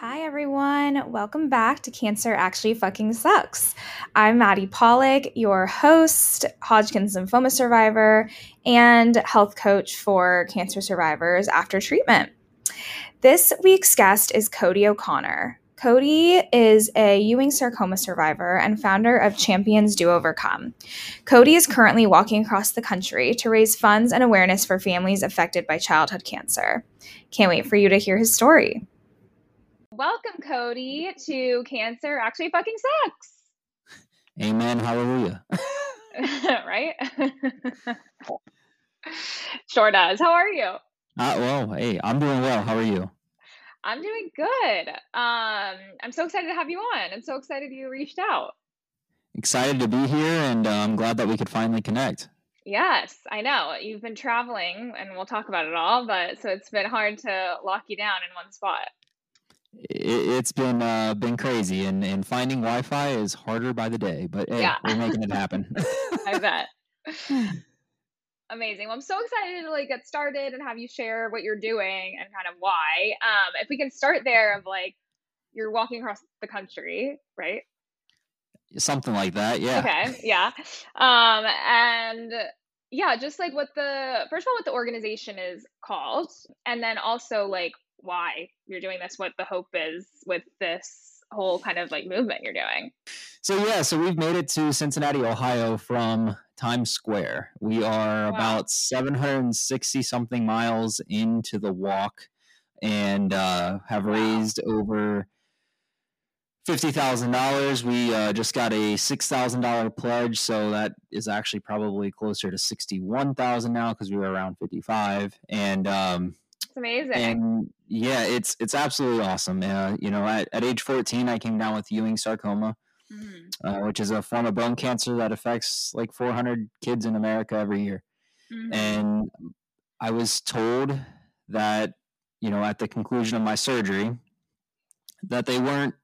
Hi, everyone. Welcome back to Cancer Actually Fucking Sucks. I'm Maddie Pollock, your host, Hodgkin's lymphoma survivor, and health coach for cancer survivors after treatment. This week's guest is Cody O'Connor. Cody is a Ewing sarcoma survivor and founder of Champions Do Overcome. Cody is currently walking across the country to raise funds and awareness for families affected by childhood cancer. Can't wait for you to hear his story. Welcome, Cody, to Cancer Actually Fucking Sucks. Amen. Hallelujah. right? sure does. How are you? Uh, well, hey, I'm doing well. How are you? I'm doing good. Um, I'm so excited to have you on. I'm so excited you reached out. Excited to be here, and uh, I'm glad that we could finally connect. Yes, I know. You've been traveling, and we'll talk about it all, but so it's been hard to lock you down in one spot it, has been uh, been crazy, and and finding Wi-Fi is harder by the day. But hey, yeah. we're making it happen. I bet. Amazing. Well, I'm so excited to like get started and have you share what you're doing and kind of why. Um, if we can start there of like you're walking across the country, right? Something like that, yeah. Okay, yeah. Um, and yeah, just like what the first of all, what the organization is called, and then also like why you're doing this, what the hope is with this whole kind of like movement you're doing. So yeah, so we've made it to Cincinnati, Ohio from Times Square. We are wow. about 760 something miles into the walk and uh, have wow. raised over fifty thousand dollars. We uh, just got a six thousand dollar pledge, so that is actually probably closer to sixty one thousand now because we were around fifty five. And um, it's amazing. And yeah, it's it's absolutely awesome. Uh, you know, at, at age 14, I came down with Ewing sarcoma, mm. uh, which is a form of bone cancer that affects like 400 kids in America every year. Mm-hmm. And I was told that, you know, at the conclusion of my surgery, that they weren't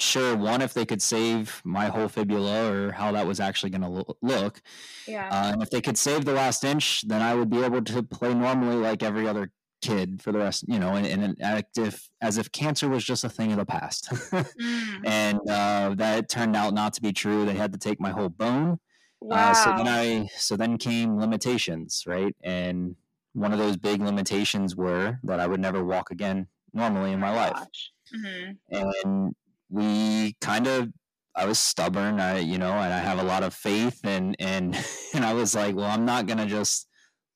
sure one if they could save my whole fibula or how that was actually going to lo- look. Yeah. Uh, and if they could save the last inch, then I would be able to play normally like every other kid for the rest, you know, and, and active as if cancer was just a thing of the past. mm. And uh, that turned out not to be true. They had to take my whole bone. Wow. Uh, so then I, so then came limitations, right? And one of those big limitations were that I would never walk again normally in my life. Mm-hmm. And we kind of I was stubborn, I you know, and I have a lot of faith and and and I was like, well, I'm not going to just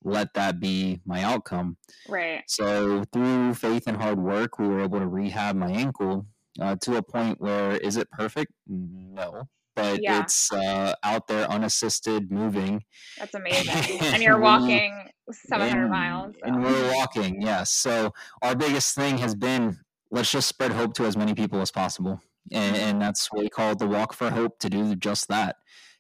let that be my outcome. Right. So through faith and hard work, we were able to rehab my ankle uh, to a point where is it perfect? No, but yeah. it's uh, out there unassisted, moving. That's amazing. and, you're walking 700 and, miles. So. And we're walking, yes. So our biggest thing has been let's just spread hope to as many people as possible. And, mm-hmm. and that's what we call the Walk for Hope to do just that.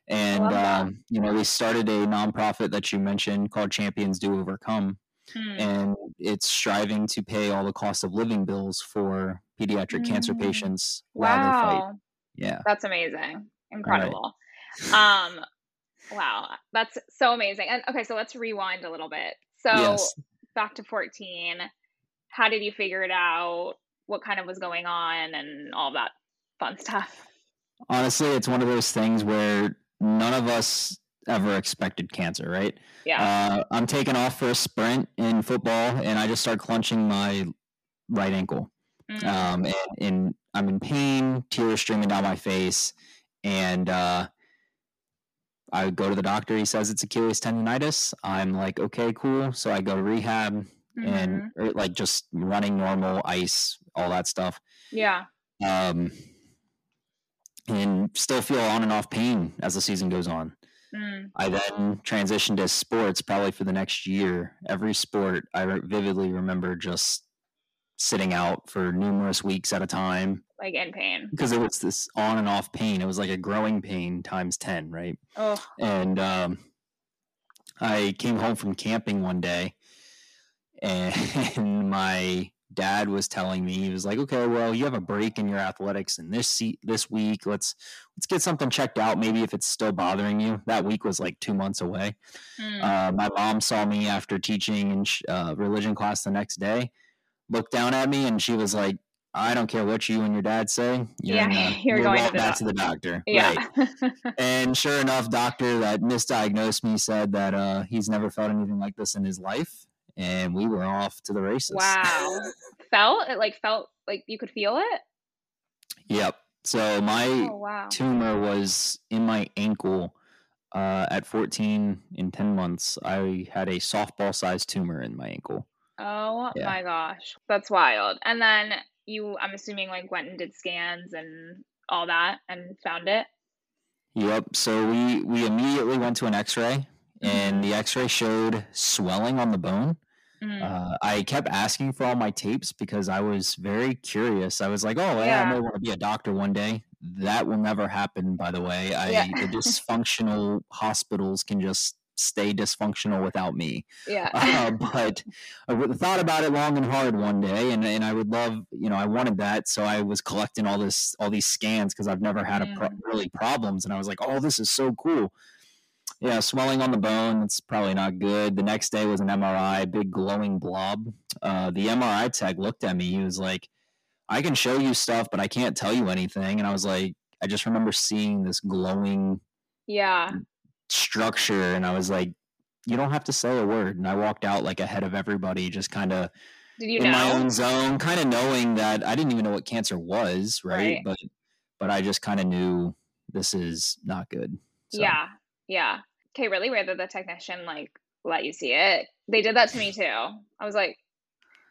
And um, you know, we started a nonprofit that you mentioned called Champions Do Overcome, hmm. and it's striving to pay all the cost of living bills for pediatric cancer mm. patients wow. while they fight. Yeah, that's amazing, incredible. Right. Um, wow, that's so amazing. And okay, so let's rewind a little bit. So yes. back to fourteen. How did you figure it out? What kind of was going on, and all that fun stuff? Honestly, it's one of those things where none of us ever expected cancer, right? Yeah. Uh, I'm taking off for a sprint in football, and I just start clenching my right ankle. Mm. Um, and, and, I'm in pain, tears streaming down my face, and uh, I go to the doctor. He says it's Achilles tendonitis. I'm like, okay, cool. So I go to rehab mm-hmm. and or, like just running normal ice, all that stuff. Yeah. Um, and still feel on and off pain as the season goes on. Mm. I then transitioned to sports probably for the next year. Every sport, I vividly remember just sitting out for numerous weeks at a time. Like in pain. Because it was this on and off pain. It was like a growing pain times 10, right? Oh. And um, I came home from camping one day and my dad was telling me he was like, "Okay, well, you have a break in your athletics in this se- this week. Let's let's get something checked out. Maybe if it's still bothering you." That week was like two months away. Mm. Uh, my mom saw me after teaching in uh, religion class the next day, looked down at me, and she was like, I don't care what you and your dad say. You're yeah, gonna, you're, you're going to back to the doctor. Yeah. Right. and sure enough, doctor that misdiagnosed me said that uh, he's never felt anything like this in his life, and we were off to the races. Wow. felt it like felt like you could feel it. Yep. So my oh, wow. tumor was in my ankle. Uh, at 14 in 10 months, I had a softball sized tumor in my ankle. Oh yeah. my gosh. That's wild. And then you i'm assuming like went and did scans and all that and found it yep so we we immediately went to an x-ray mm-hmm. And the x-ray showed swelling on the bone mm-hmm. uh, i kept asking for all my tapes because i was very curious i was like oh yeah, yeah i may want to be a doctor one day that will never happen by the way i yeah. the dysfunctional hospitals can just stay dysfunctional without me. Yeah. Uh, but I thought about it long and hard one day, and, and I would love, you know, I wanted that, so I was collecting all this, all these scans because I've never had a pro- mm. really problems, and I was like, oh, this is so cool. Yeah, swelling on the bone. That's probably not good. The next day was an MRI, big glowing blob. Uh, the MRI tech looked at me. He was like, "I can show you stuff, but I can't tell you anything." And I was like, I just remember seeing this glowing yeah structure and i was like you don't have to say a word and i walked out like ahead of everybody just kind of in know? my own zone kind of knowing that i didn't even know what cancer was right, right. but but i just kind of knew this is not good so. yeah yeah okay really weird that the technician like let you see it. They did that to me too. I was like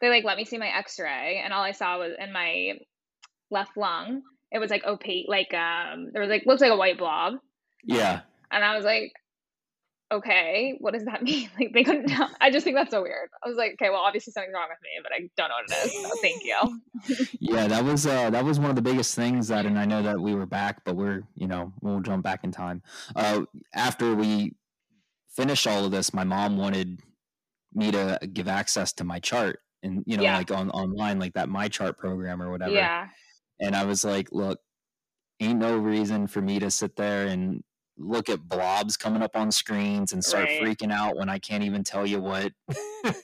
they like let me see my x-ray and all i saw was in my left lung it was like opaque like um there was like looks like a white blob. Yeah. And I was like, okay, what does that mean? Like they couldn't tell. I just think that's so weird. I was like, okay, well, obviously something's wrong with me, but I don't know what it is. So thank you. yeah, that was uh, that was one of the biggest things that, and I know that we were back, but we're you know we'll jump back in time. Uh, after we finished all of this, my mom wanted me to give access to my chart, and you know, yeah. like on online, like that my chart program or whatever. Yeah. And I was like, look, ain't no reason for me to sit there and look at blobs coming up on screens and start right. freaking out when I can't even tell you what can't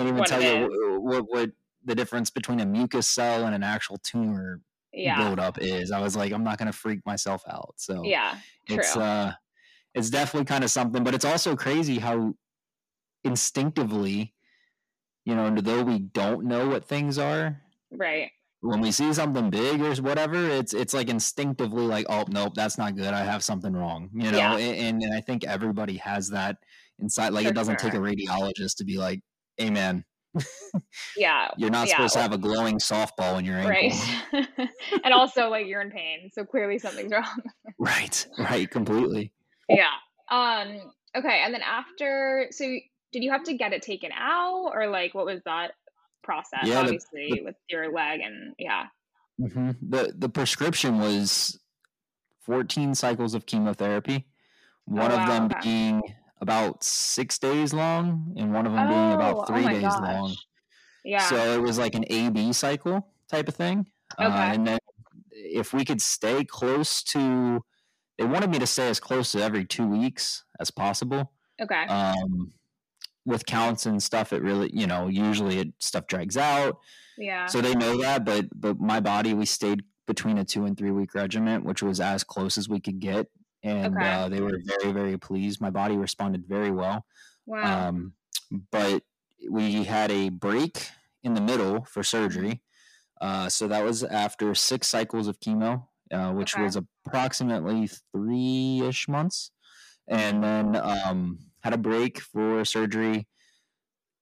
even what tell you what, what, what the difference between a mucus cell and an actual tumor yeah. buildup is. I was like, I'm not gonna freak myself out. So yeah, it's true. uh it's definitely kind of something, but it's also crazy how instinctively, you know, though we don't know what things are, right? When we see something big or whatever, it's it's like instinctively like, oh nope, that's not good. I have something wrong, you know. Yeah. And, and I think everybody has that inside. Like For it doesn't sure. take a radiologist to be like, hey man, yeah, you're not yeah. supposed to have a glowing softball in your ankle, right? and also like you're in pain, so clearly something's wrong. right, right, completely. Yeah. Um. Okay, and then after, so did you have to get it taken out, or like what was that process, yeah, obviously, the, the, with your leg and yeah. Mm-hmm. The the prescription was 14 cycles of chemotherapy, one oh, wow, of them okay. being about six days long, and one of them oh, being about oh, oh three oh days gosh. long. Yeah. So it was like an AB cycle type of thing. Uh, okay. Uh, and then if we could stay close to, they wanted me to stay as close to every two weeks as possible. Okay. Um, with counts and stuff, it really, you know, usually it stuff drags out. Yeah. So they know that, but but my body, we stayed between a two and three week regiment, which was as close as we could get, and okay. uh, they were very very pleased. My body responded very well. Wow. Um, but we had a break in the middle for surgery. Uh, so that was after six cycles of chemo, uh, which okay. was approximately three ish months. And then um, had a break for surgery,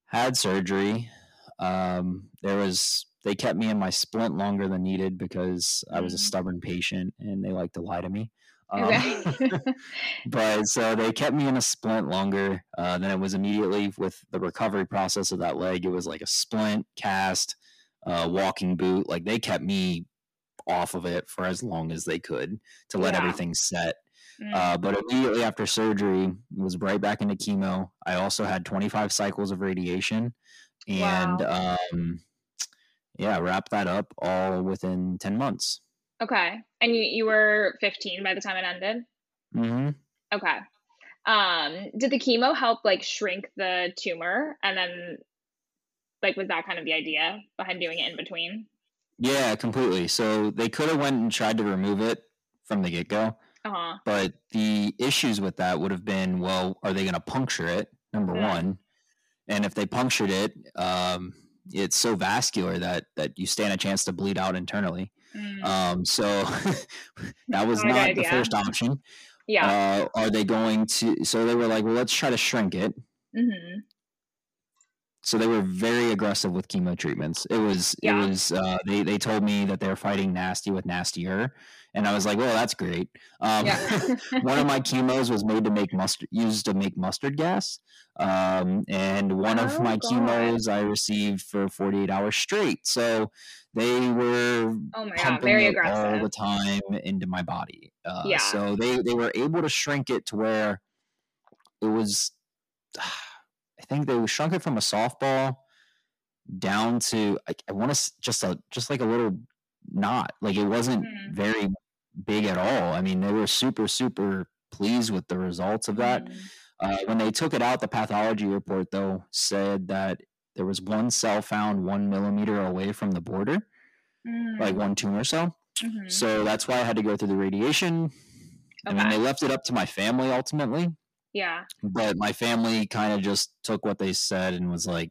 had surgery. Um, there was they kept me in my splint longer than needed because I was a mm. stubborn patient and they like to lie to me. Um, but so they kept me in a splint longer. Uh, then it was immediately with the recovery process of that leg. It was like a splint, cast, uh, walking boot. Like they kept me off of it for as long as they could to let yeah. everything set. Mm. Uh, but immediately after surgery, was right back into chemo. I also had 25 cycles of radiation, and wow. um, yeah, wrap that up all within 10 months. Okay. And you, you were 15 by the time it ended? Mm-hmm. Okay. Um, did the chemo help like shrink the tumor? And then like was that kind of the idea behind doing it in between? Yeah, completely. So they could have went and tried to remove it from the get-go. Uh-huh. But the issues with that would have been, well, are they going to puncture it? Number Mm. one, and if they punctured it, um, it's so vascular that that you stand a chance to bleed out internally. Mm. Um, so that was Not not the first option. yeah. Uh, are they going to? So they were like, well, let's try to shrink it. hmm So they were very aggressive with chemo treatments. It was Yeah. it was uh, they they told me that they were fighting nasty with nastier, and I was like, well, that's great. Um, Yeah. one of my chemos was made to make mustard used to make mustard gas um, and one of Oh, my God. chemos i received for 48 hours straight so they were oh my god, pumping very it all the time into my body uh, Yeah. so they they were able to shrink it to where it was i think they shrunk it from a softball down to i, I want to just a just like a little knot like it wasn't Mhm. very big at all i mean they were super super pleased with the results of that Mm. uh, when they took it out, the pathology report though said that there was one cell found one millimeter away from the border, Mm. like one tumor cell. Mhm. So that's why I had to go through the radiation. I mean, Okay. they left it up to my family ultimately, Yeah. but my family kind of just took what they said and was like,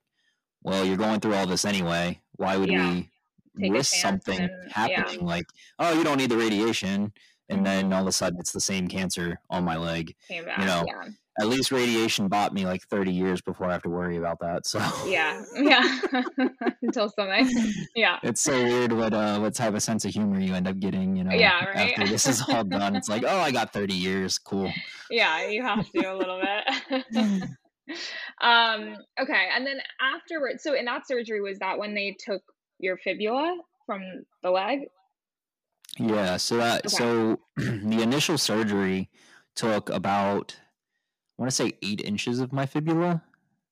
"Well, you're going through all this anyway. Why would Yeah. we risk something and- yeah. happening? Like, oh, you don't need the radiation." And then all of a sudden, it's the same cancer on my leg. Back. know, yeah. At least radiation bought me like 30 years before I have to worry about that. So Yeah. Yeah. Until something. Yeah. it's so weird what uh what type of sense of humor you end up getting, you know. Yeah, right? After this is all done, it's like, oh, I got 30 years, cool. Yeah, you have to a little bit. um, okay, and then afterwards, so in that surgery, was that when they took your fibula from the leg? Yeah, so that Okay. so the initial surgery took about I want to say eight inches of my fibula,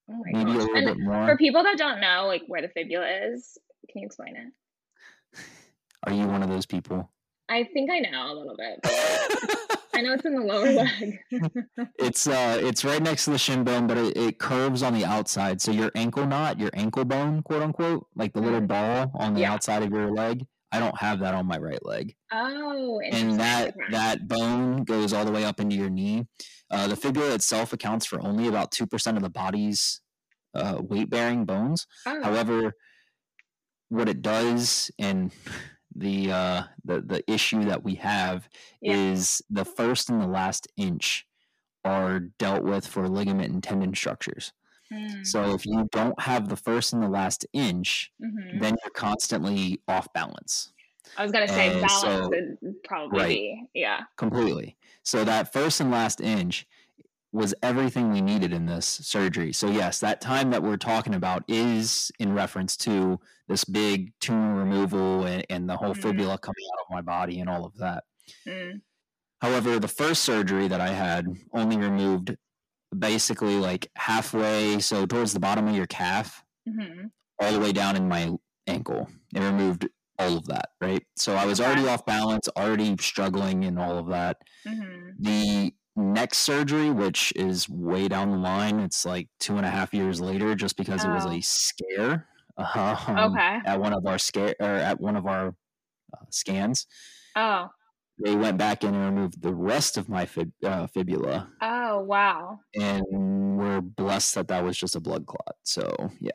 Oh my maybe a little And bit more. for people that don't know, like where the fibula is, can you explain it? Are you one of those people? I think I know a little bit. I know it's in the lower leg. it's uh it's right next to the shin bone, but it, it curves on the outside. So your ankle knot, your ankle bone, quote unquote, like the little Mm. ball on the Yeah. outside of your leg. I don't have that on my right leg. Oh, and that okay. that bone goes all the way up into your knee. Uh, the fibula itself accounts for only about two percent of the body's uh, weight-bearing bones. oh, However, what it does, and the uh, the the issue that we have Yeah. is the first and the last inch are dealt with for ligament and tendon structures. mm, So if you don't have the first and the last inch, mhm. then you're constantly off balance. I was gonna say and balance so- would probably right. be yeah. completely. So that first and last inch was everything we needed in this surgery. So yes, that time that we're talking about is in reference to this big tumor removal and, and the whole Mhm. fibula coming out of my body and all of that. Mm, However, the first surgery that I had only removed basically like halfway, so towards the bottom of your calf, mhm. all the way down in my ankle. It removed all of that, right? So I was already off balance, already struggling and all of that. Mhm. The next surgery, which is way down the line, it's like two and a half years later, just because it was Oh. a scare. Um, Okay. At one of our scare or at one of our uh, scans, Oh. they went back in and removed the rest of my fib- uh, fibula, Oh wow. and we're blessed that that was just a blood clot. So yeah.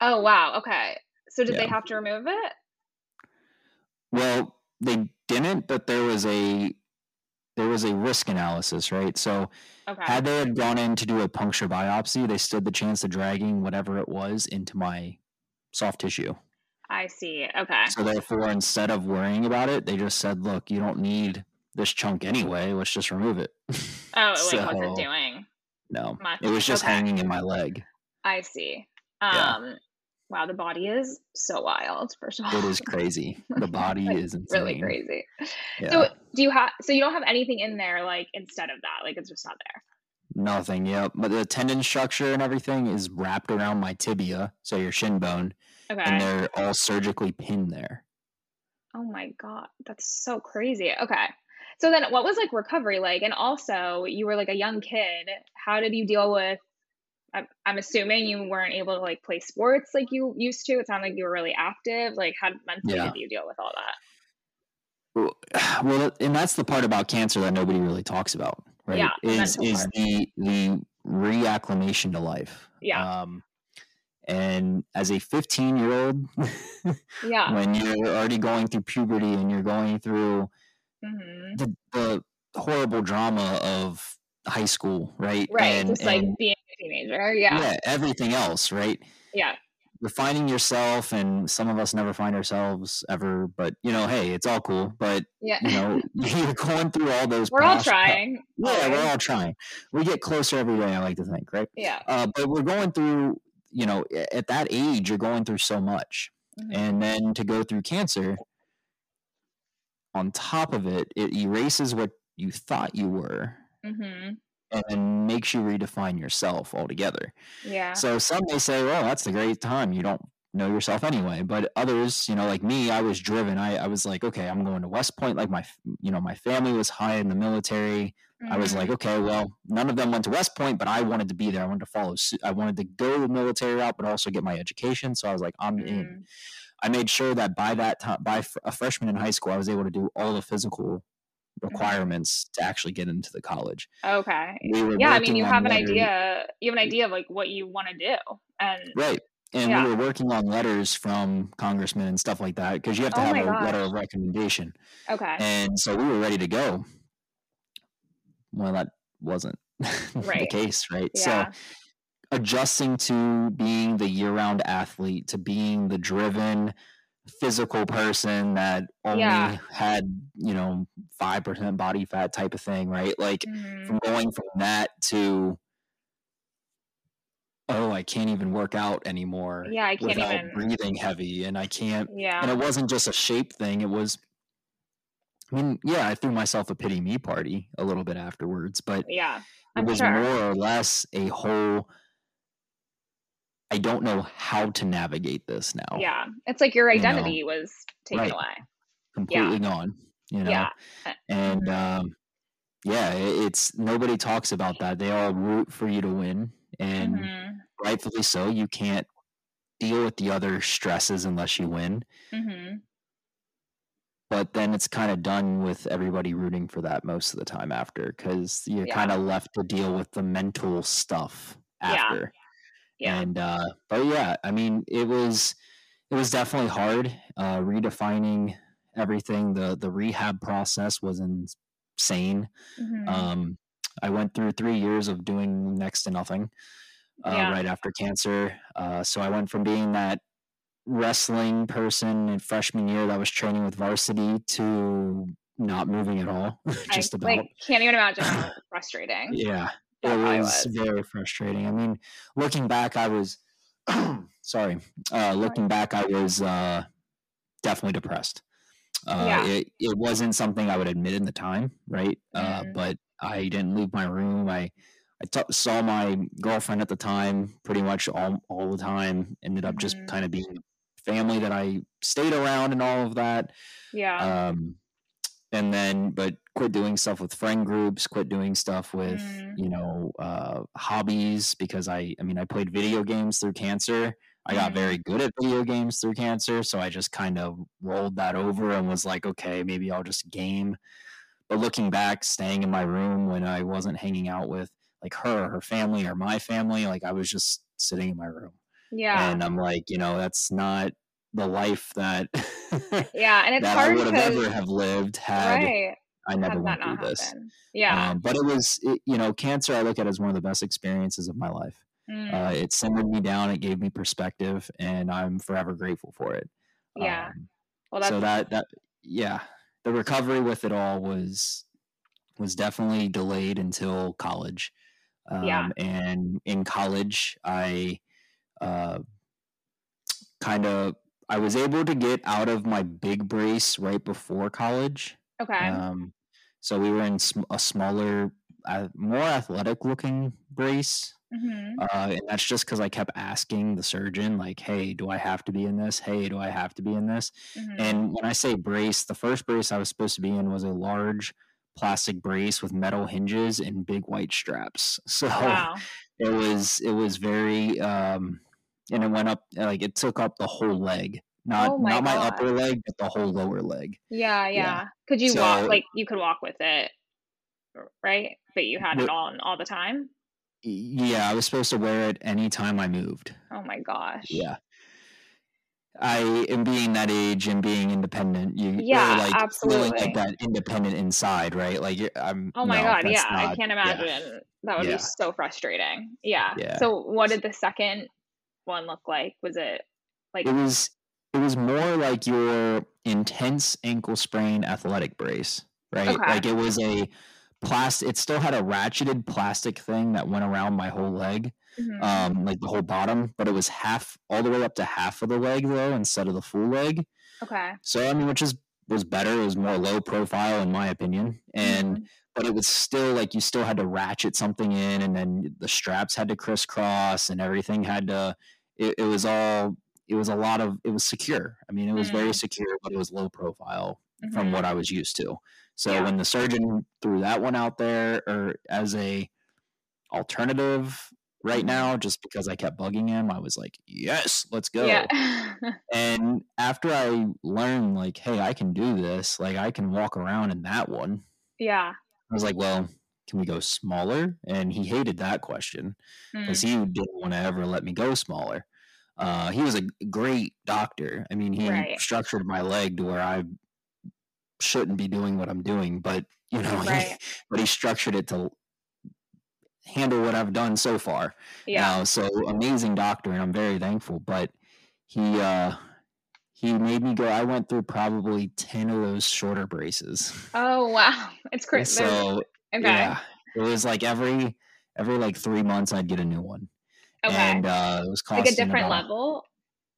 Oh wow. Okay. So did they have to remove it? Well, they didn't, but there was a there was a risk analysis, right? So Okay. had they had gone in to do a puncture biopsy, they stood the chance of dragging whatever it was into my soft tissue. I see. Okay. So therefore, instead of worrying about it, they just said, "Look, you don't need this chunk anyway. Let's just remove it." Oh, like so, what's it doing? No, Much. it was just Okay. hanging in my leg. I see. Yeah. Um, Wow, the body is so wild, first of all. It is crazy. The body is insane. really crazy. Yeah. So do you have so you don't have anything in there like instead of that? Like it's just not there. Nothing. Yep. But the tendon structure and everything is wrapped around my tibia, so your shin bone, Okay. And they're all surgically pinned there. Oh my god, that's so crazy. Okay. So then what was like recovery like? And also, you were like a young kid. How did you deal with I'm, I'm assuming you weren't able to like play sports like you used to. It sounded like you were really active. Like how mentally Yeah. did you deal with all that? Well, and that's the part about cancer that nobody really talks about, right? Yeah, is is part. the the reacclimation to life. Yeah. Um, and as a 15 year old, Yeah. when you're already going through puberty and you're going through hmm the, the horrible drama of high school, right? Right. And, Just like and, being a teenager. Yeah. yeah, everything else, right? Yeah. You're finding yourself, and some of us never find ourselves ever. But you know, hey, it's all cool. But Yeah. you know, you're going through all those. we're all trying. Yeah, we're all trying. We get closer every day. I like to think, right? Yeah. Uh, but we're going through. You know, at that age, you're going through so much, Mhm. and then to go through cancer. On top of it, it erases what you thought you were, Mhm. And makes you redefine yourself altogether. Yeah. So some may say, well, that's the great time. You don't know yourself anyway. But others, you know, like me, I was driven. I, I was like, okay, I'm going to West Point. Like my, you know, my family was high in the military. I was like, okay, well, none of them went to West Point, but I wanted to be there. I wanted to follow suit. I wanted to go the military route, but also get my education. So I was like, I'm in. Mhm. I made sure that by that time, by a freshman in high school, I was able to do all the physical Mm-hmm. requirements to actually get into the college. Okay. We Yeah, I mean, you have an letters- idea. You have an idea of like what you want to do, and Right. And Yeah. we were working on letters from congressmen and stuff like that because you have to Oh have a letter of recommendation. okay. And so we were ready to go. Well, that wasn't the case, right? Yeah. So adjusting to being the year round athlete, to being the driven physical person that only Yeah. had, you know, 5% body fat type of thing, right? Like Mhm. from going from that to oh i can't even work out anymore Yeah, I can't without even- breathing heavy and i can't Yeah. and it wasn't just a shape thing it was i mean yeah i threw myself a pity me party a little bit afterwards but Yeah. it I'm was sure. more or less a whole i don't know how to navigate this now Yeah. It's like your You know, identity was taken right. away. completely gone you know Yeah. And um yeah it, it's nobody talks about that they all root for you to win and Mhm. rightfully so. You can't deal with the other stresses unless you win. Mhm. But then it's kind of done with everybody rooting for that most of the time after because you're Yeah. kind of left to deal with the mental stuff after. Yeah. And uh, but yeah, I mean, it was it was definitely hard uh, redefining everything. The the rehab process was insane. Mhm. Um, I went through three years of doing next to nothing uh, Yeah. right after cancer. Uh, so I went from being that wrestling person in freshman year that was training with varsity to not moving at all. just I about. like can't even imagine how frustrating. yeah, it was, was. very frustrating. I mean, looking back, I was sorry. Uh, looking back, I was uh, definitely depressed. Uh, Yeah. it, it wasn't something I would admit in the time, right? Uh, Mm. but I didn't leave my room. I I t- saw my girlfriend at the time pretty much all, all the time. Ended up just Mhm. kind of being family that I stayed around and all of that. Yeah. Um, and then, but quit doing stuff with friend groups, quit doing stuff with, Mm. you know, uh, hobbies because I, I mean, I played video games through cancer. I got Mm. very good at video games through cancer. So I just kind of rolled that over and was like, okay, maybe I'll just game. But looking back, staying in my room when I wasn't hanging out with like her, her family, or my family, like I was just sitting in my room. yeah. And I'm like, you know, that's not the life that yeah. And it's that I hard would have ever have lived had right. I never went through this. happen. Yeah. Um, but it was, it, you know, cancer. I look at as one of the best experiences of my life. Mm. Uh, it simmered me down. It gave me perspective, and I'm forever grateful for it. yeah. Um, well, so that that yeah, the recovery with it all was was definitely delayed until college. Um, Yeah. And in college, I uh, kind of I was able to get out of my big brace right before college. Okay. Um, so we were in sm- a smaller, uh, more athletic looking brace. Mm-hmm. Uh, and that's just because I kept asking the surgeon, like, hey, do I have to be in this? Hey, do I have to be in this? Mm-hmm. And when I say brace, the first brace I was supposed to be in was a large plastic brace with metal hinges and big white straps. So wow. it was it was very um and it went up like it took up the whole leg. Not oh my not my upper leg, but the whole lower leg. Yeah, yeah. yeah. Could you so, walk like you could walk with it, right? But you had it on all the time. Yeah, I was supposed to wear it anytime I moved. Oh my gosh. Yeah. I am being that age and being independent. You yeah, like absolutely like that independent inside, right? Like I'm. Oh my no, god, yeah, not, I can't imagine. Yeah. That would yeah. be so frustrating. Yeah. yeah. So, what did the second one look like? Was it like it was? It was more like your intense ankle sprain athletic brace, right? Okay. Like it was a plastic. It still had a ratcheted plastic thing that went around my whole leg, mm-hmm. um, like the whole bottom, but it was half all the way up to half of the leg though, instead of the full leg. Okay. So I mean, which is was better. It was more low profile in my opinion, and mm-hmm. but it was still like you still had to ratchet something in, and then the straps had to crisscross, and everything had to. It, it was all. It was a lot of. It was secure. I mean, it was mm-hmm. very secure, but it was low profile from mm-hmm. what I was used to. So yeah. when the surgeon threw that one out there or as a alternative right mm-hmm. now, just because I kept bugging him, I was like, yes, let's go. Yeah. and after I learned like, hey, I can do this, like I can walk around in that one. Yeah. I was like, well, can we go smaller? And he hated that question because mm. he didn't want to ever let me go smaller. Uh, he was a great doctor. I mean, he right. structured my leg to where I shouldn't be doing what I'm doing, but you know, right. he, but he structured it to handle what I've done so far. Yeah. Uh, so amazing doctor, and I'm very thankful. But he uh, he made me go. I went through probably ten of those shorter braces. Oh wow, it's crazy. So okay. yeah, it was like every every like three months I'd get a new one. Okay. And uh, it was costing like a different about, level.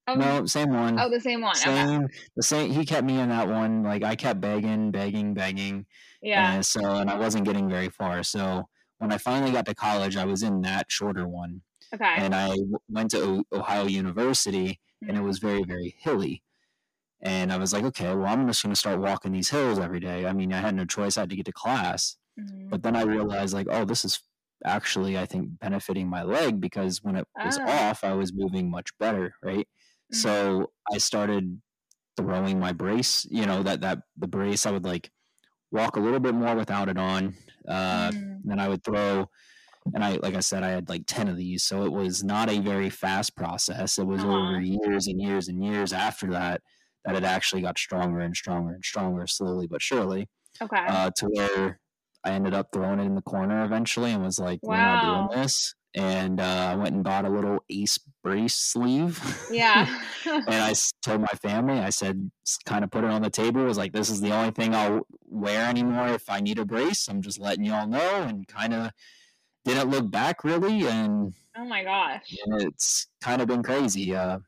Oh, no, same one. Oh, the same one. Same, okay. the same. He kept me in that one. Like I kept begging, begging, begging. Yeah. And so, and I wasn't getting very far. So when I finally got to college, I was in that shorter one. Okay. And I went to Ohio University, mm-hmm. and it was very, very hilly. And I was like, okay, well, I'm just going to start walking these hills every day. I mean, I had no choice; I had to get to class. Mm-hmm. But then I realized, like, oh, this is actually, I think, benefiting my leg because when it was oh. off, I was moving much better, right? Mm-hmm. So I started throwing my brace, you know, that that the brace I would like walk a little bit more without it on. Uh mm. then I would throw and I like I said I had like 10 of these, so it was not a very fast process. It was uh-huh. over years and years and years after that that it actually got stronger and stronger and stronger slowly but surely. Okay. Uh, to where I ended up throwing it in the corner eventually and was like, wow. we're not doing this and uh, I went and bought a little Ace brace sleeve. Yeah. and I told my family, I said, kind of put it on the table. was like, this is the only thing I'll wear anymore if I need a brace. I'm just letting y'all know, and kind of didn't look back really. And oh my gosh, And it's kind of been crazy. Uh,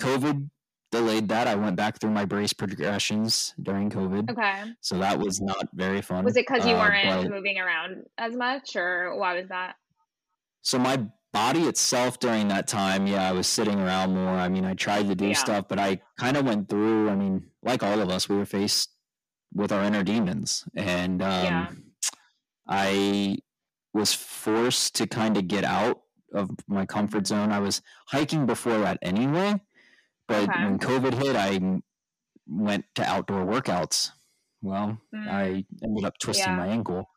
COVID delayed that. I went back through my brace progressions during COVID. Okay. So that was not very fun. Was it because you uh, weren't moving around as much, or why was that? So my body itself during that time, yeah, I was sitting around more. I mean, I tried to do yeah. stuff, but I kind of went through. I mean, like all of us, we were faced with our inner demons, and um, yeah. I was forced to kind of get out of my comfort zone. I was hiking before that anyway, but okay. when COVID hit, I went to outdoor workouts. Well, mm. I ended up twisting yeah. my ankle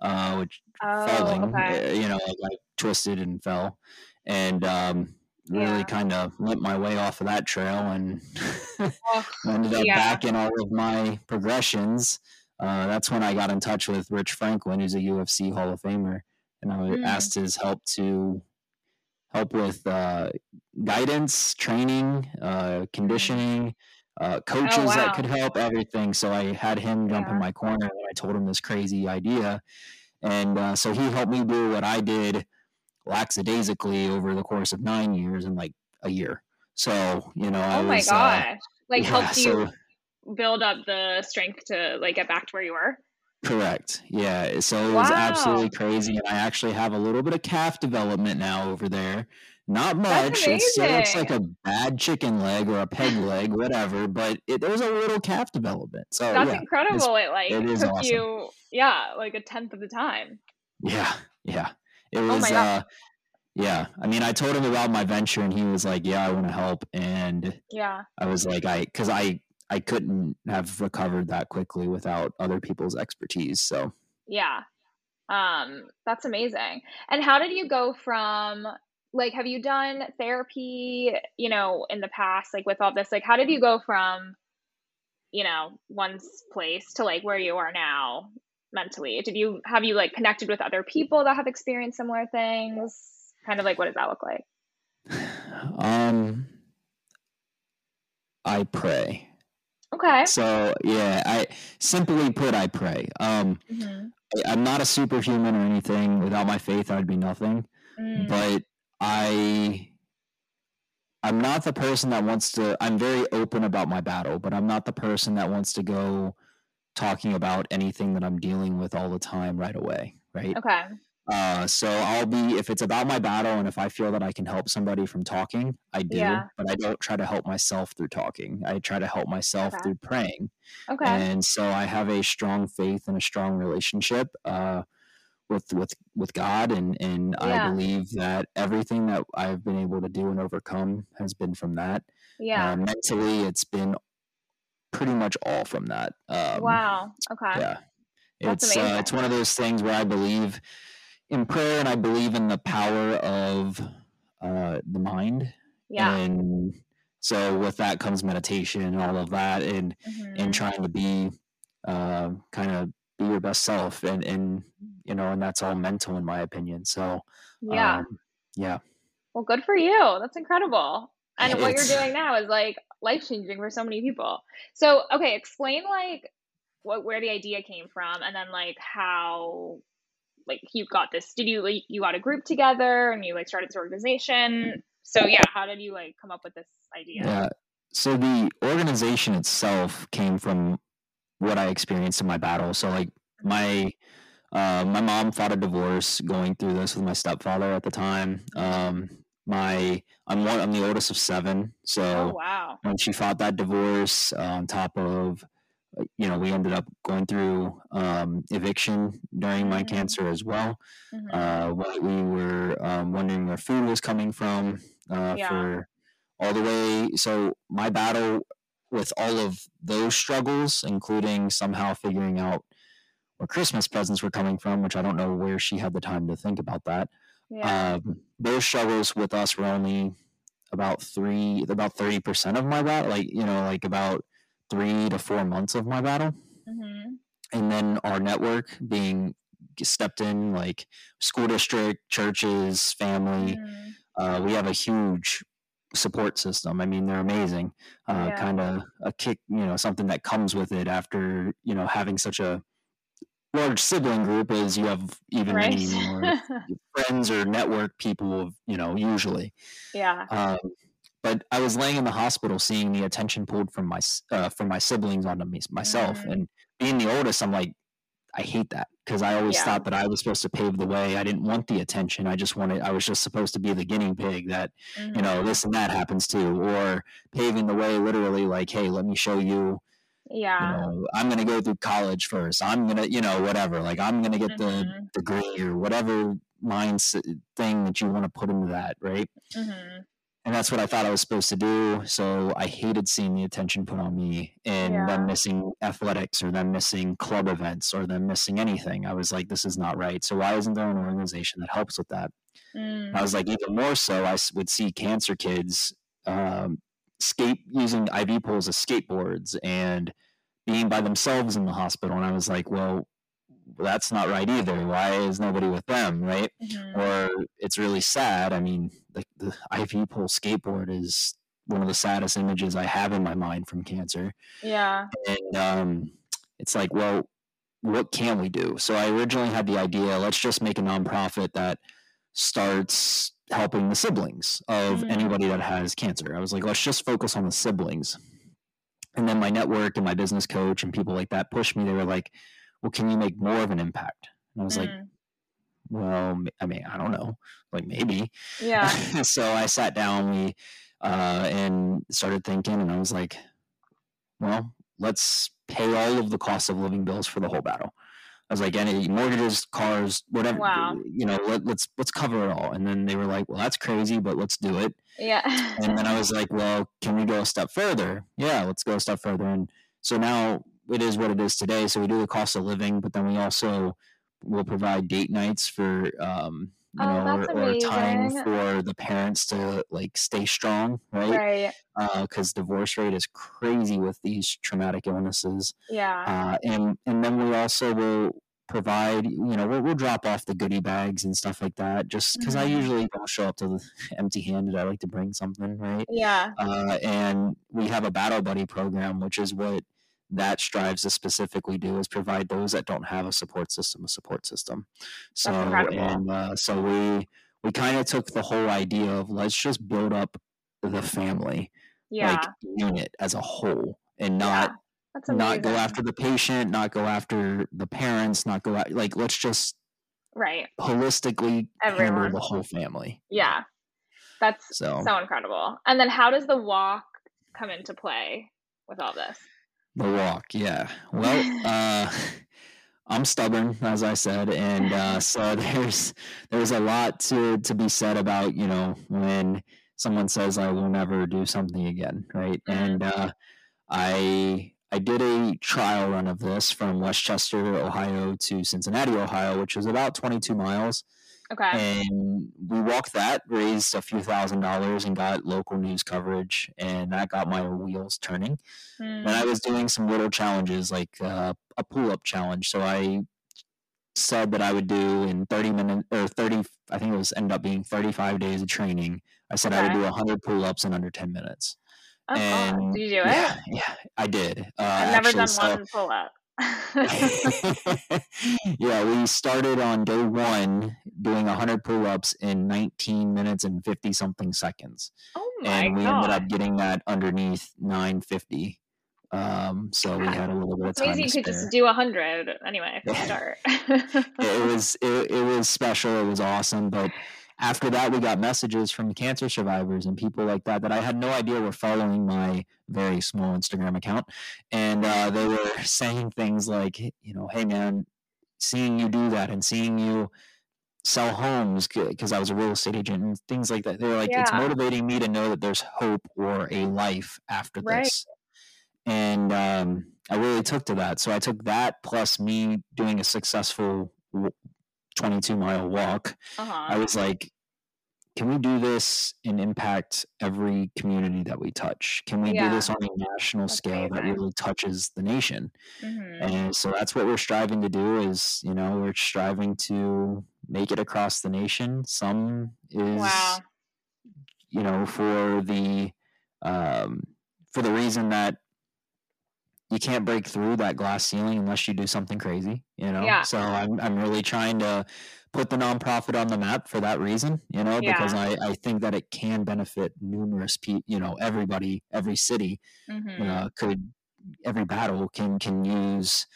uh, which oh, falling, okay. Eh, you know, like I twisted and fell, and um, really yeah. kind of went my way off of that trail and ended up yeah. back in all of my progressions. Uh, that's when I got in touch with Rich Franklin, who's a UFC Hall of Famer, and I mm. asked his help to help with uh, guidance, training, uh, conditioning, uh, oh, coaches oh, wow. that could help, everything. So I had him jump yeah. in my corner and I told him this crazy idea. And uh, so he helped me do what I did lackadaisically over the course of nine years in like a year. So, you know, I oh my was, gosh, uh, like yeah, helped you so, build up the strength to like get back to where you were. Correct. Yeah. So it was wow. absolutely crazy. And I actually have a little bit of calf development now over there. Not much. It still looks like a bad chicken leg or a peg leg, whatever. But it, there's a little calf development. So that's yeah, incredible. It like it took awesome. you, yeah, like a tenth of the time. Yeah, yeah. It oh was. Oh uh, yeah. I mean, I told him about my venture, and he was like, "Yeah, I want to help." And yeah, I was like, "I," because I I couldn't have recovered that quickly without other people's expertise. So. Yeah, um, that's amazing. And how did you go from like have you done therapy you know in the past like with all this? Like how did you go from you know one's place to like where you are now mentally? Did you have you like connected with other people that have experienced similar things? Kind of like what does that look like? Um i pray okay so yeah i simply put i pray um mm-hmm. I, i'm not a superhuman or anything without my faith i'd be nothing mm. but I I'm not the person that wants to I'm very open about my battle, but I'm not the person that wants to go talking about anything that I'm dealing with all the time right away, right? Okay. Uh, so I'll be if it's about my battle and if I feel that I can help somebody from talking, I do, yeah. but I don't try to help myself through talking. I try to help myself okay. through praying. Okay. And so I have a strong faith and a strong relationship. Uh, with with with God and and yeah. I believe that everything that I've been able to do and overcome has been from that. Yeah. Uh, mentally, it's been pretty much all from that. Um, wow. Okay. Yeah. That's it's uh, it's one of those things where I believe in prayer and I believe in the power of uh, the mind. Yeah. And so with that comes meditation and all of that and mm-hmm. and trying to be uh, kind of be your best self and and you know and that's all mental in my opinion so yeah um, yeah well good for you that's incredible and it's, what you're doing now is like life changing for so many people so okay explain like what where the idea came from and then like how like you got this did you like you got a group together and you like started this organization so yeah how did you like come up with this idea yeah so the organization itself came from what I experienced in my battle. So like my uh, my mom fought a divorce going through this with my stepfather at the time. Um, my I'm one I'm the oldest of seven, so oh, wow. when she fought that divorce, uh, on top of you know we ended up going through um, eviction during my mm-hmm. cancer as well. Mm-hmm. Uh, we were um, wondering where food was coming from uh, yeah. for all the way. So my battle with all of those struggles, including somehow figuring out where Christmas presents were coming from, which I don't know where she had the time to think about that. Yeah. Um, those struggles with us were only about three, about 30% of my battle, like, you know, like about three to four months of my battle. Mm-hmm. And then our network being stepped in, like school district, churches, family. Mm-hmm. Uh, we have a huge support system. I mean, they're amazing. Uh, yeah. Kind of a kick, you know, something that comes with it after you know having such a large sibling group as you have even right. many more friends or network people. You know, usually. Yeah. Um, but I was laying in the hospital, seeing the attention pulled from my uh, from my siblings onto me myself, mm. and being the oldest, I'm like, I hate that because I always yeah. thought that I was supposed to pave the way. I didn't want the attention. I just wanted, I was just supposed to be the guinea pig that, mm-hmm. you know, mm-hmm. this and that happens to, or paving the way literally like, hey, let me show you. Yeah. You know, I'm going to go through college first. I'm going to, you know, whatever. Like, I'm going to get mm-hmm. the degree or whatever mindset thing that you want to put into that. Right. Mm-hmm and that's what I thought I was supposed to do. So I hated seeing the attention put on me and yeah. them missing athletics or them missing club events or them missing anything. I was like, this is not right. So why isn't there an organization that helps with that? Mm. I was like, even more so, I would see cancer kids um, skate using IV poles as skateboards and being by themselves in the hospital. And I was like, well, that's not right either. Why is nobody with them, right? Mm-hmm. Or it's really sad. I mean, the, the IV pole skateboard is one of the saddest images I have in my mind from cancer. Yeah. And um, it's like, well, what can we do? So I originally had the idea, let's just make a nonprofit that starts helping the siblings of mm-hmm. anybody that has cancer. I was like, let's just focus on the siblings. And then my network and my business coach and people like that pushed me. They were like, well, can you make more of an impact? And I was mm. like, well, I mean, I don't know, like maybe. Yeah. so I sat down, we, uh, and started thinking, and I was like, well, let's pay all of the cost of living bills for the whole battle. I was like, any mortgages, cars, whatever, wow. you know, let, let's let's cover it all. And then they were like, well, that's crazy, but let's do it. Yeah. and then I was like, well, can we go a step further? Yeah, let's go a step further. And so now it is what it is today. So we do the cost of living, but then we also will provide date nights for um, you oh, know, or, or, time for the parents to like stay strong, right? Right. Because uh, divorce rate is crazy with these traumatic illnesses. Yeah. Uh, and and then we also will provide, you know, we'll, we'll drop off the goodie bags and stuff like that. Just because mm-hmm. I usually don't show up to the empty-handed, I like to bring something, right? Yeah. Uh, and we have a battle buddy program, which is what that strives to specifically do is provide those that don't have a support system a support system. So and uh, so we we kind of took the whole idea of let's just build up the family yeah. like unit as a whole and not yeah. not go after the patient, not go after the parents, not go out like let's just right holistically Everyone. handle the whole family. Yeah. That's so. so incredible. And then how does the walk come into play with all this? The walk, yeah. Well, uh, I'm stubborn, as I said, and uh, so there's there's a lot to to be said about you know when someone says I will never do something again, right? Mm-hmm. And uh, I I did a trial run of this from West Chester, Ohio to Cincinnati, Ohio, which was about 22 miles. Okay. And we walked that, raised a few thousand dollars, and got local news coverage, and that got my wheels turning. Mm. And I was doing some little challenges, like uh, a pull-up challenge. So I said that I would do in 30 minutes or 30, I think it was ended up being 35 days of training. I said okay. I would do 100 pull-ups in under 10 minutes. Oh, and, did you do it? Yeah, yeah I did. Uh, I've never actually, done so, one pull-up. yeah, we started on day one doing 100 pull ups in 19 minutes and 50 something seconds. Oh And we God. ended up getting that underneath 950. Um, so we had a little bit of time. You could just do 100 anyway start. it was it, it was special. It was awesome, but after that, we got messages from cancer survivors and people like that that I had no idea were following my very small Instagram account. And uh, they were saying things like, you know, hey, man, seeing you do that and seeing you sell homes because I was a real estate agent and things like that. They're like, yeah. it's motivating me to know that there's hope or a life after right. this. And um, I really took to that. So I took that plus me doing a successful 22 mile walk, uh-huh. I was like, can we do this and impact every community that we touch? Can we yeah. do this on a national that's scale amazing. that really touches the nation? Mm-hmm. And so that's what we're striving to do is, you know, we're striving to make it across the nation. Some is wow. you know, for the um for the reason that you can't break through that glass ceiling unless you do something crazy, you know? Yeah. So I'm, I'm really trying to put the nonprofit on the map for that reason, you know, yeah. because I, I think that it can benefit numerous people, you know, everybody, every city, mm-hmm. uh, could, every battle can, can use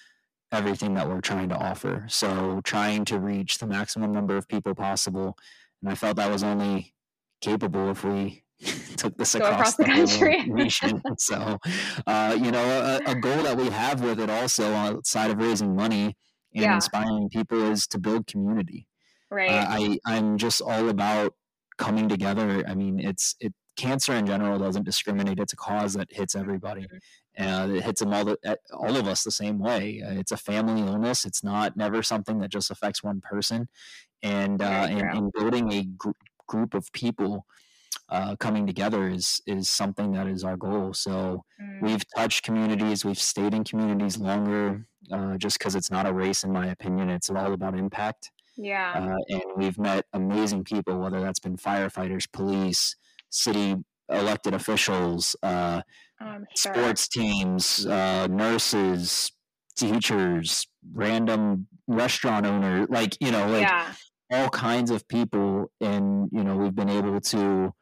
everything that we're trying to offer. So trying to reach the maximum number of people possible. And I felt that was only capable if we took this across, across, the, country. nation. so, uh, you know, a, a, goal that we have with it also outside of raising money and yeah. inspiring people is to build community. Right. Uh, I I'm just all about coming together. I mean, it's it cancer in general doesn't discriminate. It's a cause that hits everybody. and it hits them all, the, all of us the same way. Uh, it's a family illness. It's not never something that just affects one person. And uh, and, and, building a gr- group of people uh, coming together is is something that is our goal. So mm. we've touched communities, we've stayed in communities longer, uh, just because it's not a race, in my opinion. It's all about impact. Yeah. Uh, and we've met amazing people, whether that's been firefighters, police, city elected officials, uh, sure. sports teams, uh, nurses, teachers, random restaurant owner, like you know, like yeah. all kinds of people, and you know, we've been able to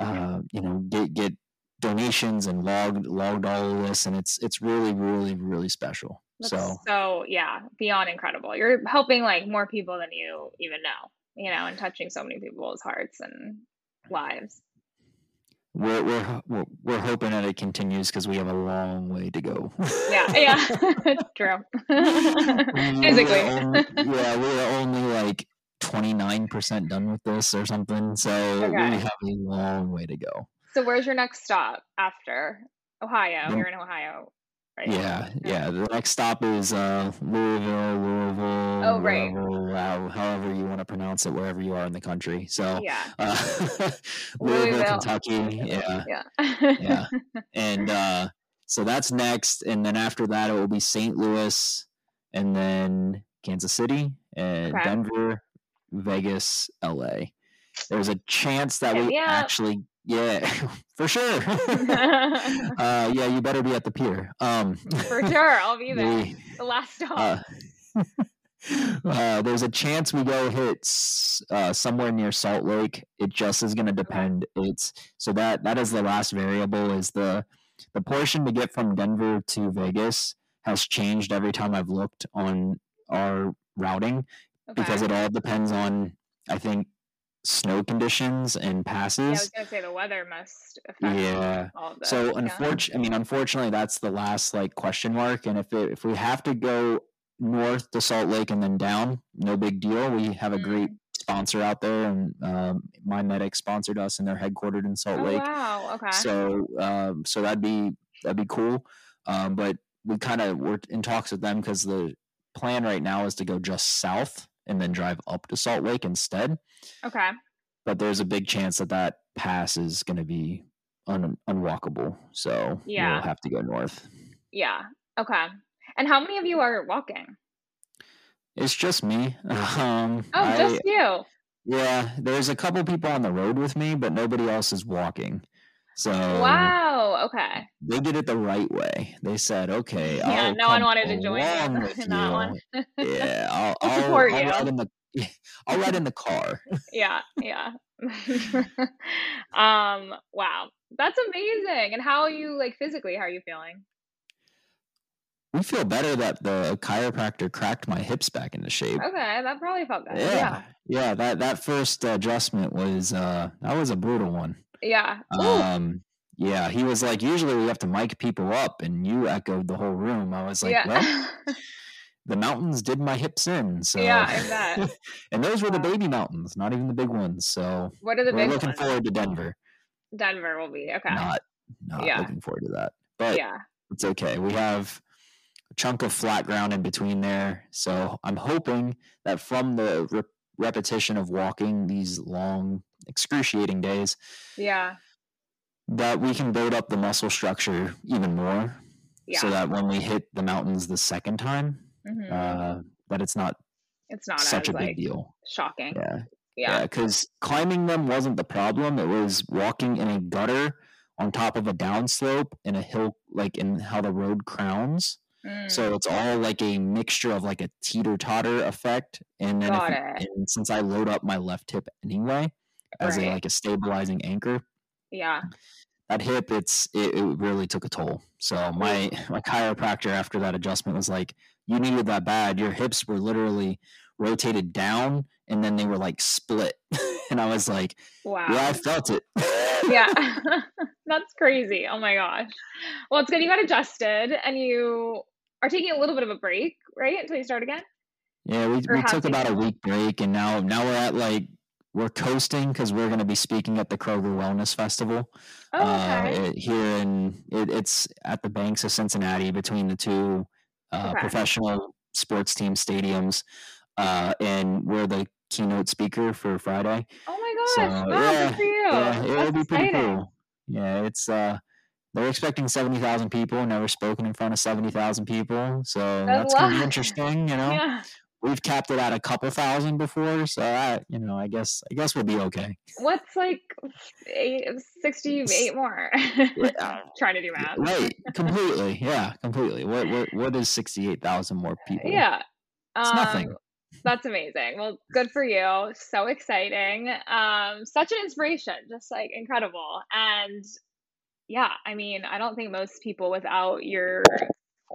uh, you know, get get donations and logged logged all of this, and it's it's really really really special. That's so so yeah, beyond incredible. You're helping like more people than you even know, you know, and touching so many people's hearts and lives. we're we're we're, we're hoping that it continues because we have a long way to go. Yeah, yeah, true. Physically. yeah, we're only like twenty nine percent done with this or something. So Okay. we have a long way to go. So where's your next stop after Ohio? The- You're in Ohio, right? Yeah, yeah. The next stop is uh, Louisville, Louisville, Oh, right. Louisville, how- however you want to pronounce it, wherever you are in the country. So, Yeah. uh, Louisville, Louisville. Kentucky, yeah, Yeah. yeah. And uh, so that's next, and then after that, it will be St. Louis, and then Kansas City, and Okay. Denver, Vegas, LA. There's a chance that Hit we actually, yeah, for sure. uh, yeah, you better be at the pier. Um, For sure, I'll be there. we- The last stop. uh, uh, there's a chance we go hit uh, somewhere near Salt Lake. It just is going to depend. It's so that that is the last variable. Is the the portion to get from Denver to Vegas has changed every time I've looked on our routing because it all depends on I think snow conditions and yeah, I was gonna say the weather must affect Yeah. all of this. So yeah. unfortunately, I mean, unfortunately, that's the last like question mark. And if it, if we have to go north to Salt Lake and then down, no big deal. We have a great Mm. sponsor out there, and um, MyMedic sponsored us, and they're headquartered in Salt Oh Lake. wow. Okay. So um, so that'd be that'd be cool. Um, but we kind of were in talks with them because the plan right now is to go just south and then drive up to Salt Lake instead okay. but there's a big chance that that pass is going to be un- unwalkable. So Yeah. we'll have to go north. Yeah. Okay. And how many of you are walking? It's just me. Um, Oh, I- just you. yeah. There's a couple people on the road with me, but nobody else is walking. So wow. Okay. they did it the right way. They said, "Okay, Yeah. I'll No one wanted to join with in that one. you. Yeah, I'll, I'll, support I'll you. ride in the I'll ride in the car. yeah. Yeah. um. Wow. That's amazing. And how are you like physically? How are you feeling? We feel better that the chiropractor cracked my hips back into shape. Okay. That probably felt good. Yeah, Yeah. yeah. That that first adjustment was uh that was a brutal one. Yeah. Um, yeah, he was like, usually we have to mic people up, and you echoed the whole room. I was like, well, the mountains did my hips in. So Yeah, I bet. and those were the baby mountains, not even the big ones. So what are the big looking ones? forward to Denver. Denver will be okay. Not not Yeah. looking forward to that, but yeah. it's okay. We have a chunk of flat ground in between there, so I'm hoping that from the re- repetition of walking these long, excruciating days, Yeah. That we can build up the muscle structure even more, Yeah. so that when we hit the mountains the second time, Mhm. uh, that it's not it's not such as a big like deal. shocking. Yeah, Yeah. yeah, because climbing them wasn't the problem. It was walking in a gutter on top of a downslope in a hill, like in how the road crowns. Mm, So it's all like a mixture of like a teeter totter effect. And then if Got you- it. and since I load up my left hip anyway as a like a stabilizing anchor, yeah. that hip it's it, it really took a toll. So my my chiropractor after that adjustment was like, you needed that bad. Your hips were literally rotated down and then they were like split. and I was like, Wow. yeah, I felt it. yeah. That's crazy. Oh my gosh. Well, it's good you got adjusted and you are taking a little bit of a break, right? Until you start again? Yeah, we, Or we took about a week break, and now now we're at like we're coasting because we're going to be speaking at the Kroger Wellness Festival Oh, okay. uh, it- here in it, it's at the banks of Cincinnati between the two uh, Okay. professional sports team stadiums, uh, and we're the keynote speaker for Friday. oh my So gosh. wow, yeah, for you. yeah, it'll be pretty cool. Yeah, it's uh. They're expecting seventy thousand people. Never spoken in front of seventy thousand people, so That's gonna be interesting. You know, Yeah. We've capped it at a couple thousand before, so I, you know, I guess I guess we'll be okay. What's like eight, 68 more? Yeah. Trying to do math. Right, completely, yeah, completely. What what what is sixty eight thousand more people? Yeah. it's nothing. Um, That's amazing. Well, good for you. So exciting. Um, such an inspiration, just like incredible. And yeah, I mean, I don't think most people without your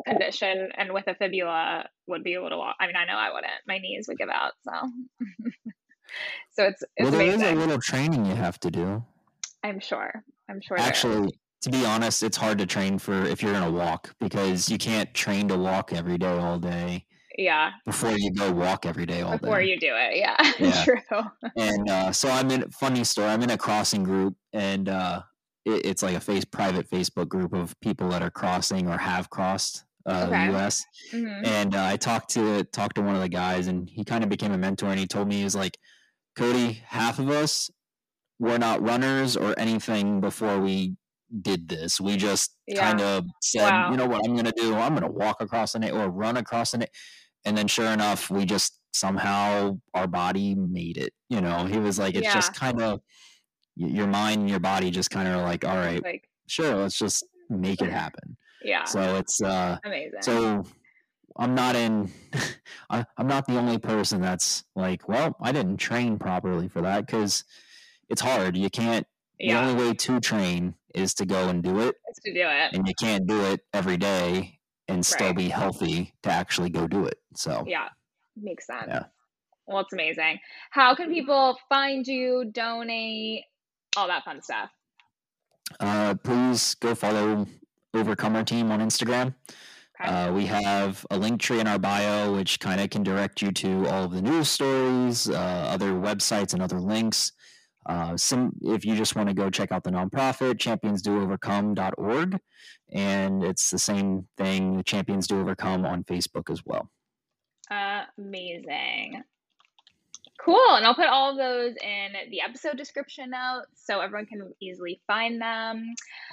condition and with a fibula would be a little i mean i know i wouldn't. My knees would give out so. So it's, it's well there amazing. is a little training you have to do. I'm sure. I'm sure actually to be honest it's hard to train for if you're in a walk because you can't train to walk every day all day yeah. before you go walk every day all before day. you do it yeah, yeah. true. And uh, so i'm in funny story i'm in a crossing group and uh, it, it's like a face private facebook group of people that are crossing or have crossed uh, okay. the us mm-hmm. and uh, i talked to talked to one of the guys and he kind of became a mentor and he told me he was like cody half of us were not runners or anything before we did this. We just yeah. kind of said, wow. you know what I'm going to do? I'm going to walk across the net or run across the net. And then sure enough, we just somehow our body made it. You know, he was like, it's yeah. just kind of your mind and your body just kind of like, all right, like, sure, let's just make it happen. Yeah. So it's uh amazing. So I'm not in I, I'm not the only person that's like, well, I didn't train properly for that because it's hard. You can't yeah. the only way to train is to go and do it. It's to do it. And you can't do it every day and still right. be healthy to actually go do it. So yeah, makes sense. Yeah. Well, it's amazing. How can people find you, donate, all that fun stuff? Uh, please go follow Overcomer Team on Instagram. Okay. Uh, we have a Linktree in our bio, which kind of can direct you to all of the news stories, uh, other websites, and other links. Uh, some, if you just want to go check out the nonprofit, championsdoovercome.org. And it's the same thing, Champions Do Overcome on Facebook as well. amazing. Cool. And I'll put all of those in the episode description notes so everyone can easily find them.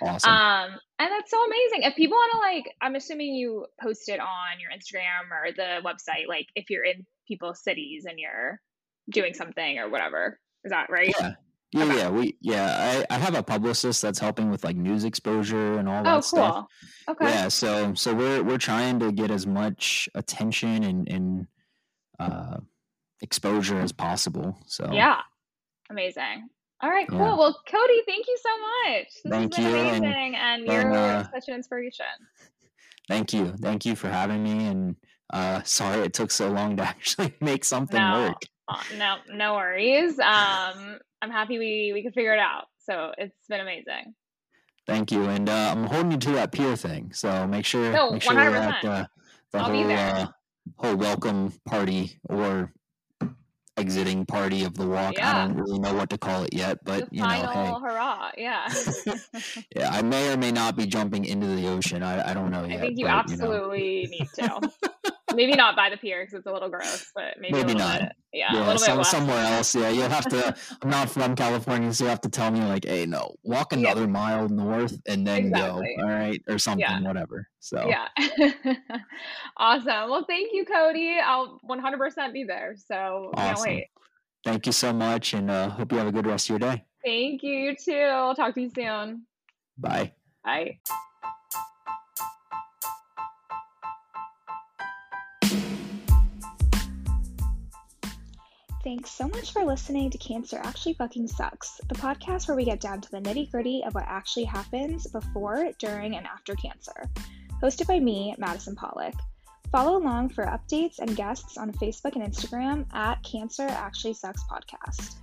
Awesome. Um, and that's so amazing. If people want to like, I'm assuming you post it on your Instagram or the website, like if you're in people's cities and you're doing something or whatever. Is that right? Yeah. Yeah, okay. yeah, we yeah. I, I have a publicist that's helping with like news exposure and all that oh, cool. stuff. Okay. Yeah, so so we're we're trying to get as much attention and and uh, exposure as possible. So yeah, amazing. All right, cool. Yeah. Well, Cody, thank you so much. This thank has been you, amazing, and, and you're uh, such an inspiration. Thank you, thank you for having me. And uh, sorry it took so long to actually make something no. work. Uh, no, no worries. Um, I'm happy we we could figure it out. So it's been amazing. Thank you, and uh, I'm holding you to that pier thing. So make sure no, make sure 100%. at the, the I'll whole uh, whole welcome party or exiting party of the walk. Yeah. I don't really know what to call it yet, but the you know, hey, hurrah! Yeah, yeah. I may or may not be jumping into the ocean. I, I don't know yet. I think you but, absolutely you know. need to. maybe not by the pier because it's a little gross, but maybe, maybe not. Bit, yeah, yeah, a little some, bit somewhere else. Yeah, you'll have to. I'm not from California, so you have to tell me like, hey, no, walk another mile north and then exactly. go. All right, or something, yeah. whatever. So yeah, awesome. Well, thank you, Cody. I'll 100% be there. So awesome. can't wait. Thank you so much, and uh, hope you have a good rest of your day. Thank you. You too. I'll talk to you soon. Bye. Bye. Thanks so much for listening to Cancer Actually Fucking Sucks, the podcast where we get down to the nitty gritty of what actually happens before, during, and after cancer. Hosted by me, Madison Pollock. Follow along for updates and guests on Facebook and Instagram at Cancer Actually Sucks Podcast.